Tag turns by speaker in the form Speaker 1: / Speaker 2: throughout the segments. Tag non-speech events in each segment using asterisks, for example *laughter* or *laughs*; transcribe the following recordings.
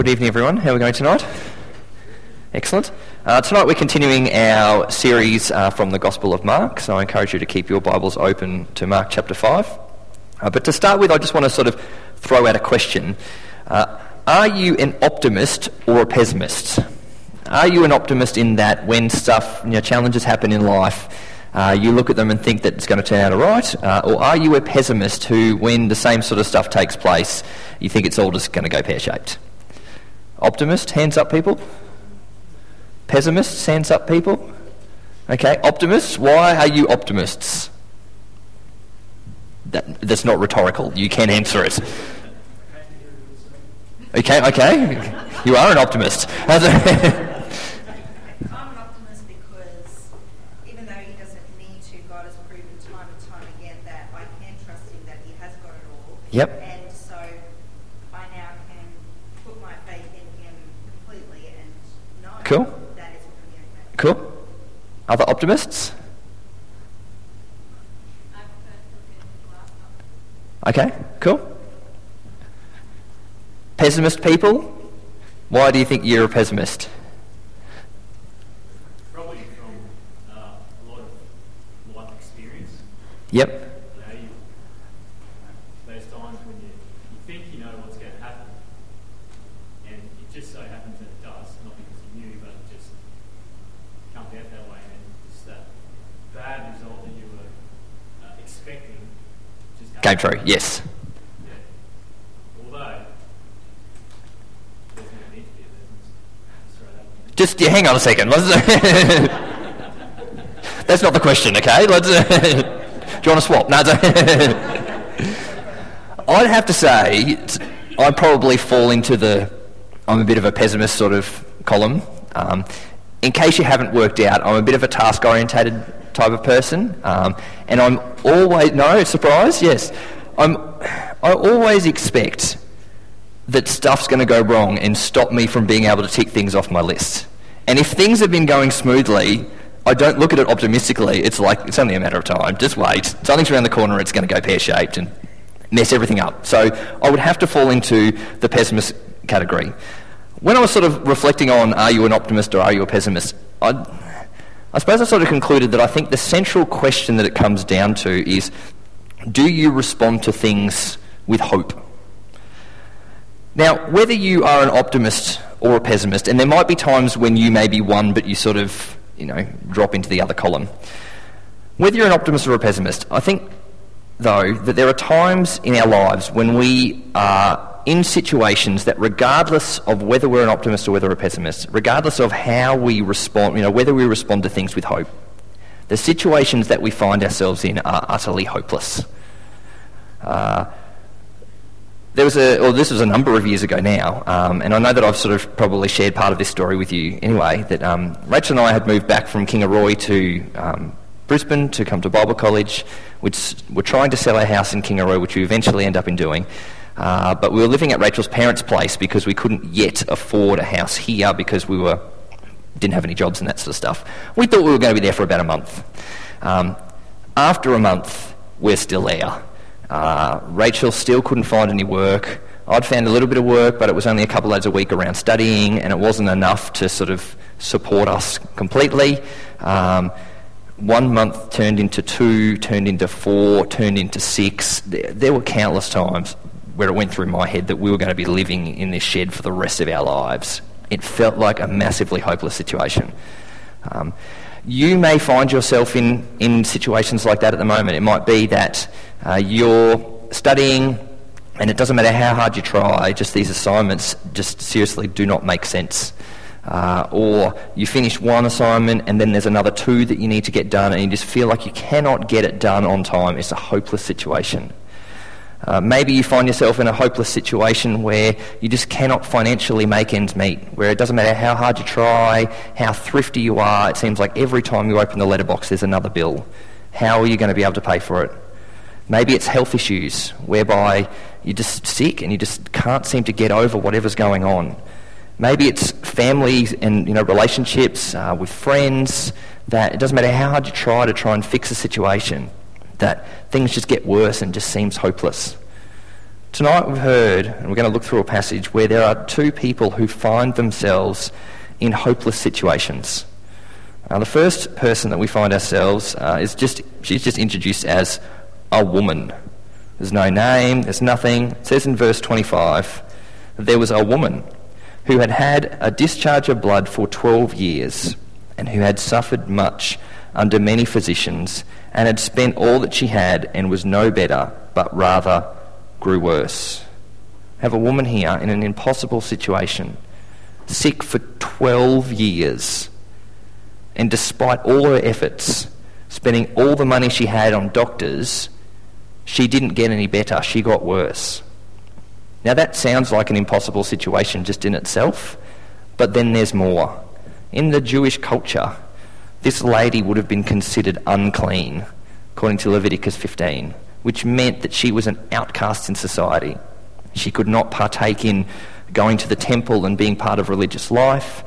Speaker 1: Good evening, everyone. How are we going tonight? Excellent. Uh, tonight we're continuing our series uh, from the Gospel of Mark, so I encourage you to keep your Bibles open to Mark chapter 5. Uh, but to start with, I just want to sort of throw out a question. Uh, are you an optimist or a pessimist? Are you an optimist in that when stuff, you know, challenges happen in life, uh, you look at them and think that it's going to turn out all right? Uh, or are you a pessimist who, when the same sort of stuff takes place, you think it's all just going to go pear shaped? Optimist, hands up, people. Pessimists, hands up, people. Okay, optimists, why are you optimists? That, that's not rhetorical. You can answer it. Okay, okay. You are an optimist. Yep.
Speaker 2: And so I now can put my faith in Him completely and know
Speaker 1: Cool.
Speaker 2: that it's going to be okay.
Speaker 1: Cool. Other optimists? Okay, cool. Pessimist people? Why do you think you're a pessimist?
Speaker 3: Probably from uh, a lot of life experience.
Speaker 1: Yep.
Speaker 3: You know, you, those times when you, you think you know what's going to happen, and it just so happens that it does, not because you knew, but it just comes out that way, and it's that bad result that you were uh, expecting just
Speaker 1: Came
Speaker 3: comes-
Speaker 1: true, yes.
Speaker 3: Yeah. Although, there's no need to be a pessimist. Just throw one.
Speaker 1: Just yeah, hang on a second. *laughs* That's not the question, okay? Let's. *laughs* do you want to swap? No. *laughs* I'd have to say I probably fall into the I'm a bit of a pessimist sort of column. Um, in case you haven't worked out, I'm a bit of a task orientated type of person, um, and I'm always no surprise. Yes, I'm. I always expect that stuff's going to go wrong and stop me from being able to tick things off my list. And if things have been going smoothly, I don't look at it optimistically. It's like it's only a matter of time. Just wait. Something's around the corner. It's going to go pear shaped and mess everything up. So I would have to fall into the pessimist category. When I was sort of reflecting on are you an optimist or are you a pessimist, I, I suppose I sort of concluded that I think the central question that it comes down to is do you respond to things with hope? Now, whether you are an optimist or a pessimist, and there might be times when you may be one but you sort of, you know, drop into the other column. Whether you're an optimist or a pessimist, I think, though, that there are times in our lives when we are in situations that, regardless of whether we're an optimist or whether we're a pessimist, regardless of how we respond, you know, whether we respond to things with hope, the situations that we find ourselves in are utterly hopeless. Uh, there was a, well, this was a number of years ago now, um, and I know that I've sort of probably shared part of this story with you anyway. That um, Rachel and I had moved back from Kingaroy to um, Brisbane to come to Bible College, which we're trying to sell our house in Kingaroy, which we eventually end up in doing. Uh, but we were living at Rachel's parents' place because we couldn't yet afford a house here because we were didn't have any jobs and that sort of stuff. We thought we were going to be there for about a month. Um, after a month, we're still there. Uh, Rachel still couldn't find any work. I'd found a little bit of work, but it was only a couple of days a week around studying, and it wasn't enough to sort of support us completely. Um, one month turned into two, turned into four, turned into six. There, there were countless times where it went through my head that we were going to be living in this shed for the rest of our lives. It felt like a massively hopeless situation. Um, you may find yourself in, in situations like that at the moment. It might be that uh, you're studying and it doesn't matter how hard you try, just these assignments just seriously do not make sense. Uh, or you finish one assignment and then there's another two that you need to get done and you just feel like you cannot get it done on time. It's a hopeless situation. Uh, maybe you find yourself in a hopeless situation where you just cannot financially make ends meet, where it doesn't matter how hard you try, how thrifty you are, it seems like every time you open the letterbox there's another bill. How are you going to be able to pay for it? Maybe it's health issues, whereby you're just sick and you just can't seem to get over whatever's going on. Maybe it's family and you know relationships uh, with friends that it doesn't matter how hard you try to try and fix a situation, that things just get worse and just seems hopeless. Tonight we've heard, and we're going to look through a passage where there are two people who find themselves in hopeless situations. Uh, the first person that we find ourselves uh, is just, she's just introduced as a woman. There's no name, there's nothing. It says in verse 25 that there was a woman who had had a discharge of blood for 12 years and who had suffered much under many physicians and had spent all that she had and was no better, but rather grew worse. Have a woman here in an impossible situation, sick for 12 years and despite all her efforts, spending all the money she had on doctors, she didn't get any better. She got worse. Now, that sounds like an impossible situation just in itself, but then there's more. In the Jewish culture, this lady would have been considered unclean, according to Leviticus 15, which meant that she was an outcast in society. She could not partake in going to the temple and being part of religious life.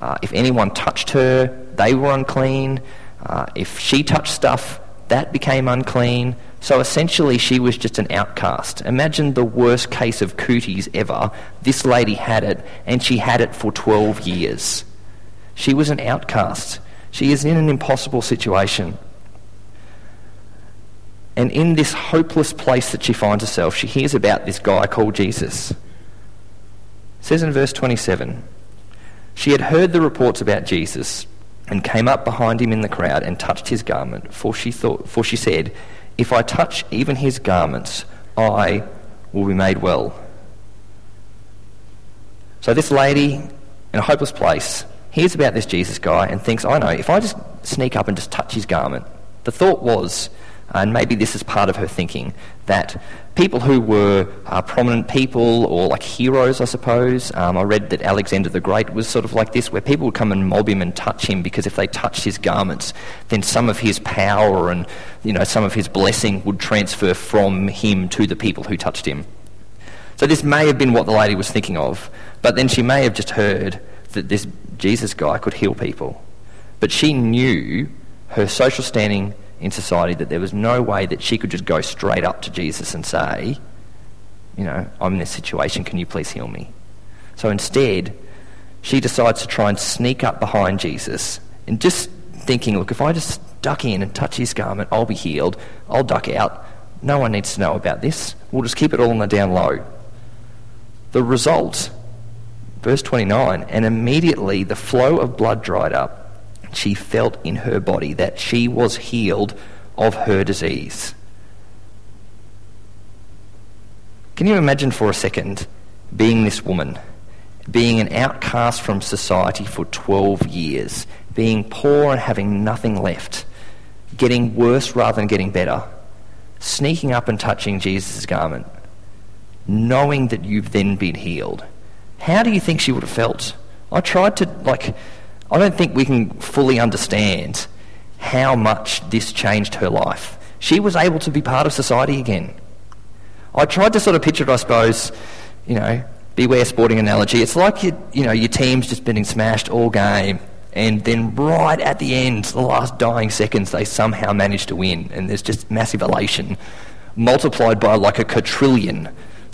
Speaker 1: Uh, if anyone touched her, they were unclean. Uh, if she touched stuff, that became unclean. So essentially, she was just an outcast. Imagine the worst case of cooties ever. This lady had it, and she had it for 12 years. She was an outcast. She is in an impossible situation. And in this hopeless place that she finds herself, she hears about this guy called Jesus. It says in verse 27 She had heard the reports about Jesus and came up behind him in the crowd and touched his garment, for she, thought, for she said, If I touch even his garments, I will be made well. So this lady in a hopeless place hears about this Jesus guy and thinks, I know, if I just sneak up and just touch his garment. The thought was, and maybe this is part of her thinking, that people who were uh, prominent people or like heroes, I suppose, um, I read that Alexander the Great was sort of like this, where people would come and mob him and touch him because if they touched his garments, then some of his power and you know some of his blessing would transfer from him to the people who touched him. So this may have been what the lady was thinking of, but then she may have just heard that this Jesus guy could heal people. But she knew her social standing in society that there was no way that she could just go straight up to Jesus and say, you know, I'm in this situation, can you please heal me? So instead, she decides to try and sneak up behind Jesus and just thinking, look, if I just duck in and touch his garment, I'll be healed. I'll duck out. No one needs to know about this. We'll just keep it all on the down low. The result, verse 29, and immediately the flow of blood dried up she felt in her body that she was healed of her disease. Can you imagine for a second being this woman, being an outcast from society for 12 years, being poor and having nothing left, getting worse rather than getting better, sneaking up and touching Jesus' garment, knowing that you've then been healed? How do you think she would have felt? I tried to, like, I don't think we can fully understand how much this changed her life. She was able to be part of society again. I tried to sort of picture it, I suppose, you know, beware sporting analogy. It's like you, you know, your team's just been smashed all game, and then right at the end, the last dying seconds, they somehow manage to win, and there's just massive elation multiplied by like a quadrillion.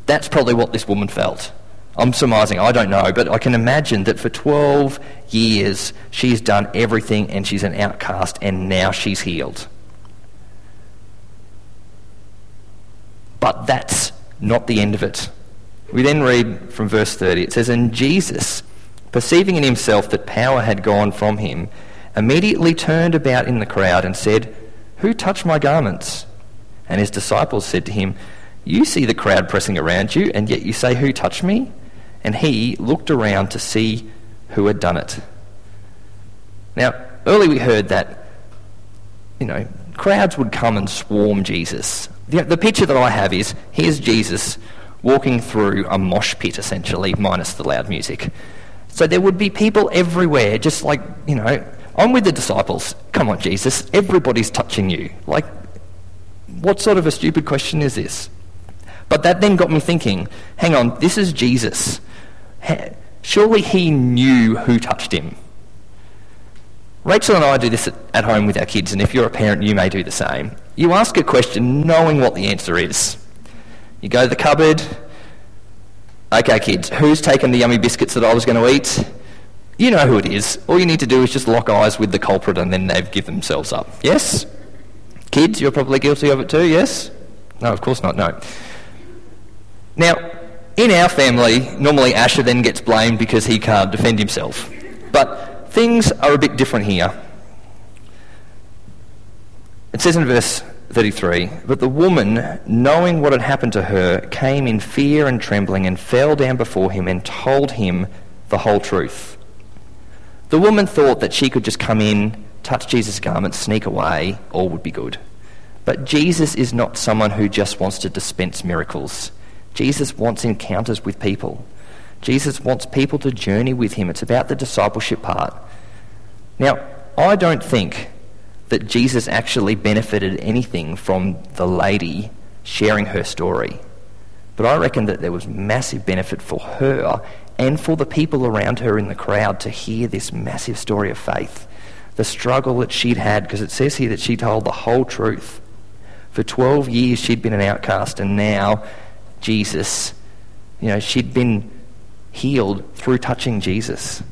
Speaker 1: That's probably what this woman felt. I'm surmising, I don't know, but I can imagine that for 12 years she's done everything and she's an outcast and now she's healed. But that's not the end of it. We then read from verse 30. It says, And Jesus, perceiving in himself that power had gone from him, immediately turned about in the crowd and said, Who touched my garments? And his disciples said to him, You see the crowd pressing around you, and yet you say, Who touched me? And he looked around to see who had done it. Now, earlier we heard that, you know, crowds would come and swarm Jesus. The, the picture that I have is here's Jesus walking through a mosh pit, essentially, minus the loud music. So there would be people everywhere, just like, you know, I'm with the disciples. Come on, Jesus, everybody's touching you. Like, what sort of a stupid question is this? But that then got me thinking hang on, this is Jesus. Surely he knew who touched him. Rachel and I do this at home with our kids, and if you're a parent, you may do the same. You ask a question knowing what the answer is. You go to the cupboard. Okay, kids, who's taken the yummy biscuits that I was going to eat? You know who it is. All you need to do is just lock eyes with the culprit and then they've given themselves up. Yes? Kids, you're probably guilty of it too, yes? No, of course not, no. Now, in our family, normally Asher then gets blamed because he can't defend himself. But things are a bit different here. It says in verse 33 But the woman, knowing what had happened to her, came in fear and trembling and fell down before him and told him the whole truth. The woman thought that she could just come in, touch Jesus' garment, sneak away, all would be good. But Jesus is not someone who just wants to dispense miracles. Jesus wants encounters with people. Jesus wants people to journey with him. It's about the discipleship part. Now, I don't think that Jesus actually benefited anything from the lady sharing her story. But I reckon that there was massive benefit for her and for the people around her in the crowd to hear this massive story of faith. The struggle that she'd had, because it says here that she told the whole truth. For 12 years she'd been an outcast, and now Jesus, you know, she'd been healed through touching Jesus.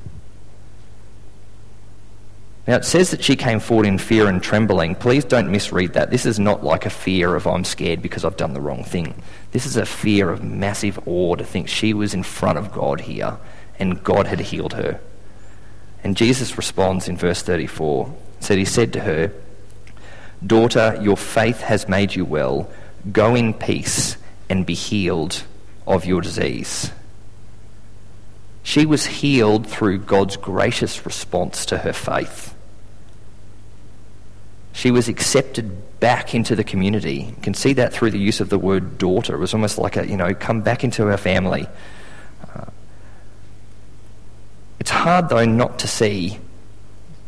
Speaker 1: Now, it says that she came forward in fear and trembling. Please don't misread that. This is not like a fear of I'm scared because I've done the wrong thing. This is a fear of massive awe to think she was in front of God here and God had healed her. And Jesus responds in verse 34. Said he said to her, Daughter, your faith has made you well. Go in peace and be healed of your disease. She was healed through God's gracious response to her faith. She was accepted back into the community. You can see that through the use of the word daughter. It was almost like a, you know, come back into our family. Uh, it's hard, though, not to see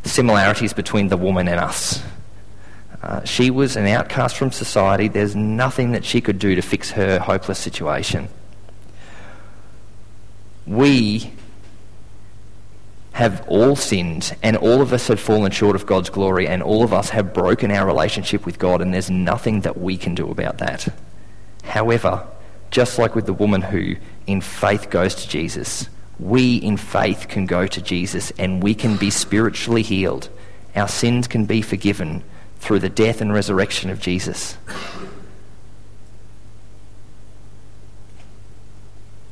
Speaker 1: similarities between the woman and us. Uh, she was an outcast from society. There's nothing that she could do to fix her hopeless situation. We have all sinned, and all of us have fallen short of God's glory, and all of us have broken our relationship with God, and there's nothing that we can do about that. However, just like with the woman who in faith goes to Jesus, we in faith can go to Jesus and we can be spiritually healed. Our sins can be forgiven through the death and resurrection of Jesus.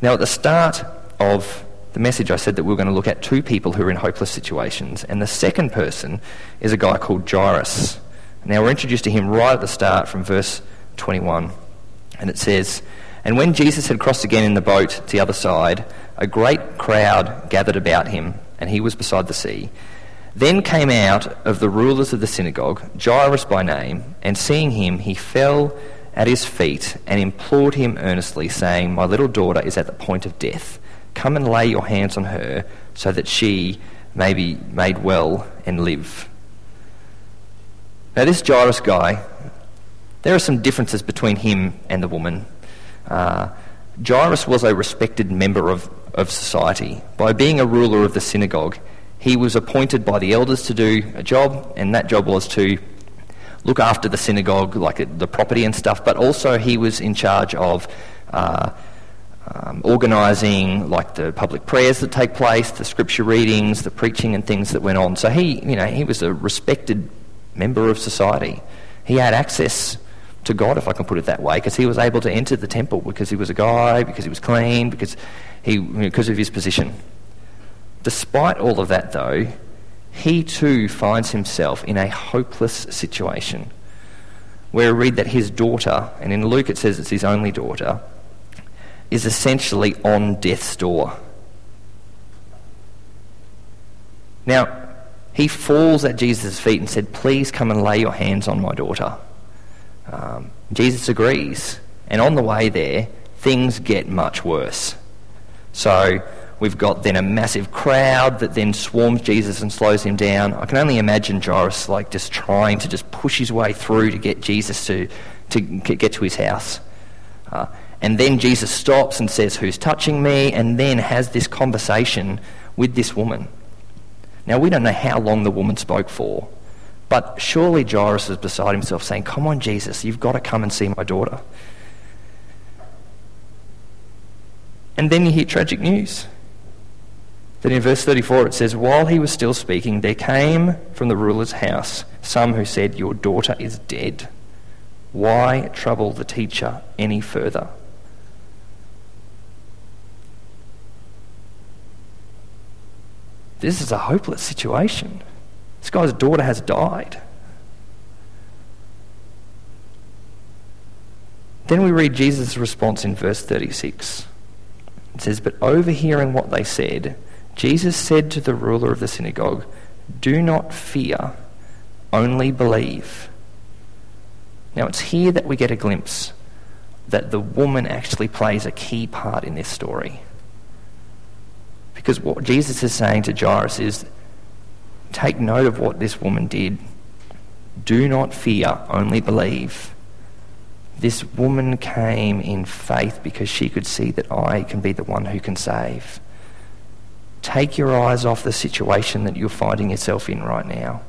Speaker 1: Now, at the start of the message, I said that we are going to look at two people who are in hopeless situations, and the second person is a guy called Jairus. Now, we're introduced to him right at the start from verse 21, and it says, And when Jesus had crossed again in the boat to the other side, a great crowd gathered about him, and he was beside the sea. Then came out of the rulers of the synagogue Jairus by name, and seeing him, he fell at his feet and implored him earnestly, saying, My little daughter is at the point of death. Come and lay your hands on her, so that she may be made well and live. Now, this Jairus guy, there are some differences between him and the woman. Uh, Jairus was a respected member of, of society. By being a ruler of the synagogue, he was appointed by the elders to do a job, and that job was to look after the synagogue, like the property and stuff, but also he was in charge of uh, um, organising like the public prayers that take place, the scripture readings, the preaching and things that went on. So he, you know, he was a respected member of society. He had access to God, if I can put it that way, because he was able to enter the temple because he was a guy, because he was clean, because he, because of his position. Despite all of that, though, he too finds himself in a hopeless situation where we read that his daughter, and in Luke it says it's his only daughter, is essentially on death's door. Now, he falls at Jesus' feet and said, Please come and lay your hands on my daughter. Um, Jesus agrees. And on the way there, things get much worse. So, We've got then a massive crowd that then swarms Jesus and slows him down. I can only imagine Jairus like just trying to just push his way through to get Jesus to, to get to his house. Uh, and then Jesus stops and says, Who's touching me? And then has this conversation with this woman. Now, we don't know how long the woman spoke for, but surely Jairus is beside himself saying, Come on, Jesus, you've got to come and see my daughter. And then you hear tragic news. That in verse 34 it says, While he was still speaking, there came from the ruler's house some who said, Your daughter is dead. Why trouble the teacher any further? This is a hopeless situation. This guy's daughter has died. Then we read Jesus' response in verse 36. It says, But overhearing what they said, Jesus said to the ruler of the synagogue, Do not fear, only believe. Now it's here that we get a glimpse that the woman actually plays a key part in this story. Because what Jesus is saying to Jairus is take note of what this woman did. Do not fear, only believe. This woman came in faith because she could see that I can be the one who can save. Take your eyes off the situation that you're finding yourself in right now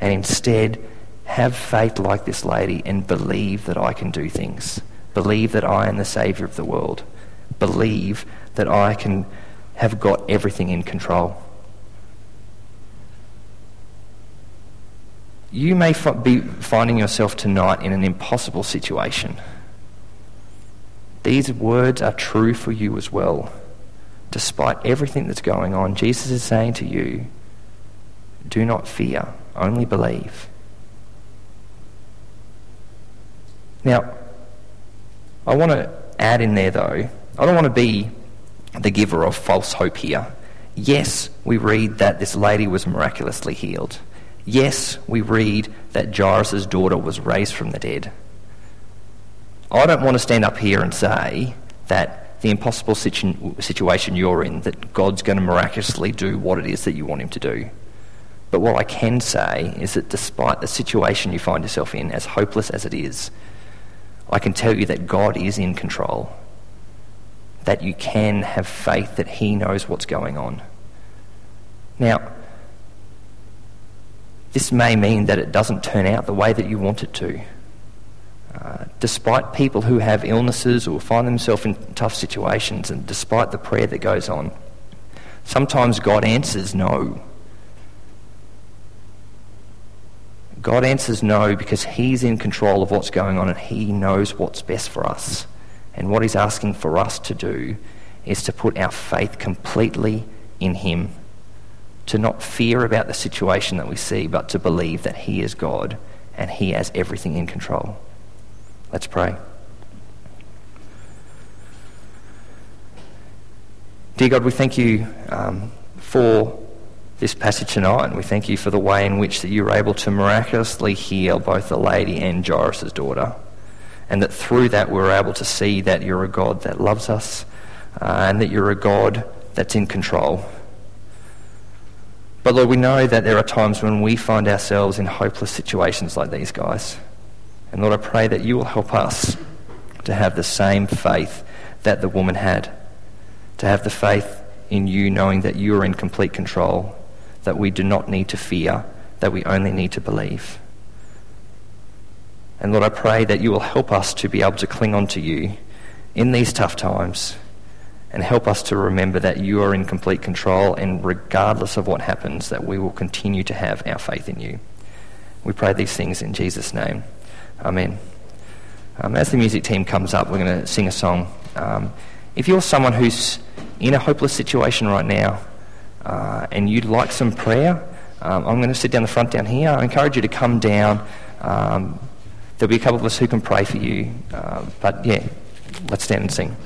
Speaker 1: and instead have faith like this lady and believe that I can do things. Believe that I am the Saviour of the world. Believe that I can have got everything in control. You may be finding yourself tonight in an impossible situation. These words are true for you as well. Despite everything that's going on, Jesus is saying to you, do not fear, only believe. Now, I want to add in there though, I don't want to be the giver of false hope here. Yes, we read that this lady was miraculously healed. Yes, we read that Jairus' daughter was raised from the dead. I don't want to stand up here and say that the impossible situ- situation you're in, that God's going to miraculously do what it is that you want Him to do. But what I can say is that despite the situation you find yourself in, as hopeless as it is, I can tell you that God is in control. That you can have faith that He knows what's going on. Now, this may mean that it doesn't turn out the way that you want it to. Despite people who have illnesses or find themselves in tough situations, and despite the prayer that goes on, sometimes God answers no. God answers no because He's in control of what's going on and He knows what's best for us. And what He's asking for us to do is to put our faith completely in Him to not fear about the situation that we see, but to believe that He is God and He has everything in control. Let's pray. Dear God, we thank you um, for this passage tonight, and we thank you for the way in which that you were able to miraculously heal both the lady and Jairus' daughter, and that through that we were able to see that you're a God that loves us, uh, and that you're a God that's in control. But Lord, we know that there are times when we find ourselves in hopeless situations like these guys. And Lord, I pray that you will help us to have the same faith that the woman had. To have the faith in you, knowing that you are in complete control, that we do not need to fear, that we only need to believe. And Lord, I pray that you will help us to be able to cling on to you in these tough times and help us to remember that you are in complete control and regardless of what happens, that we will continue to have our faith in you. We pray these things in Jesus' name. Amen. Um, as the music team comes up, we're going to sing a song. Um, if you're someone who's in a hopeless situation right now uh, and you'd like some prayer, um, I'm going to sit down the front down here. I encourage you to come down. Um, there'll be a couple of us who can pray for you. Uh, but yeah, let's stand and sing.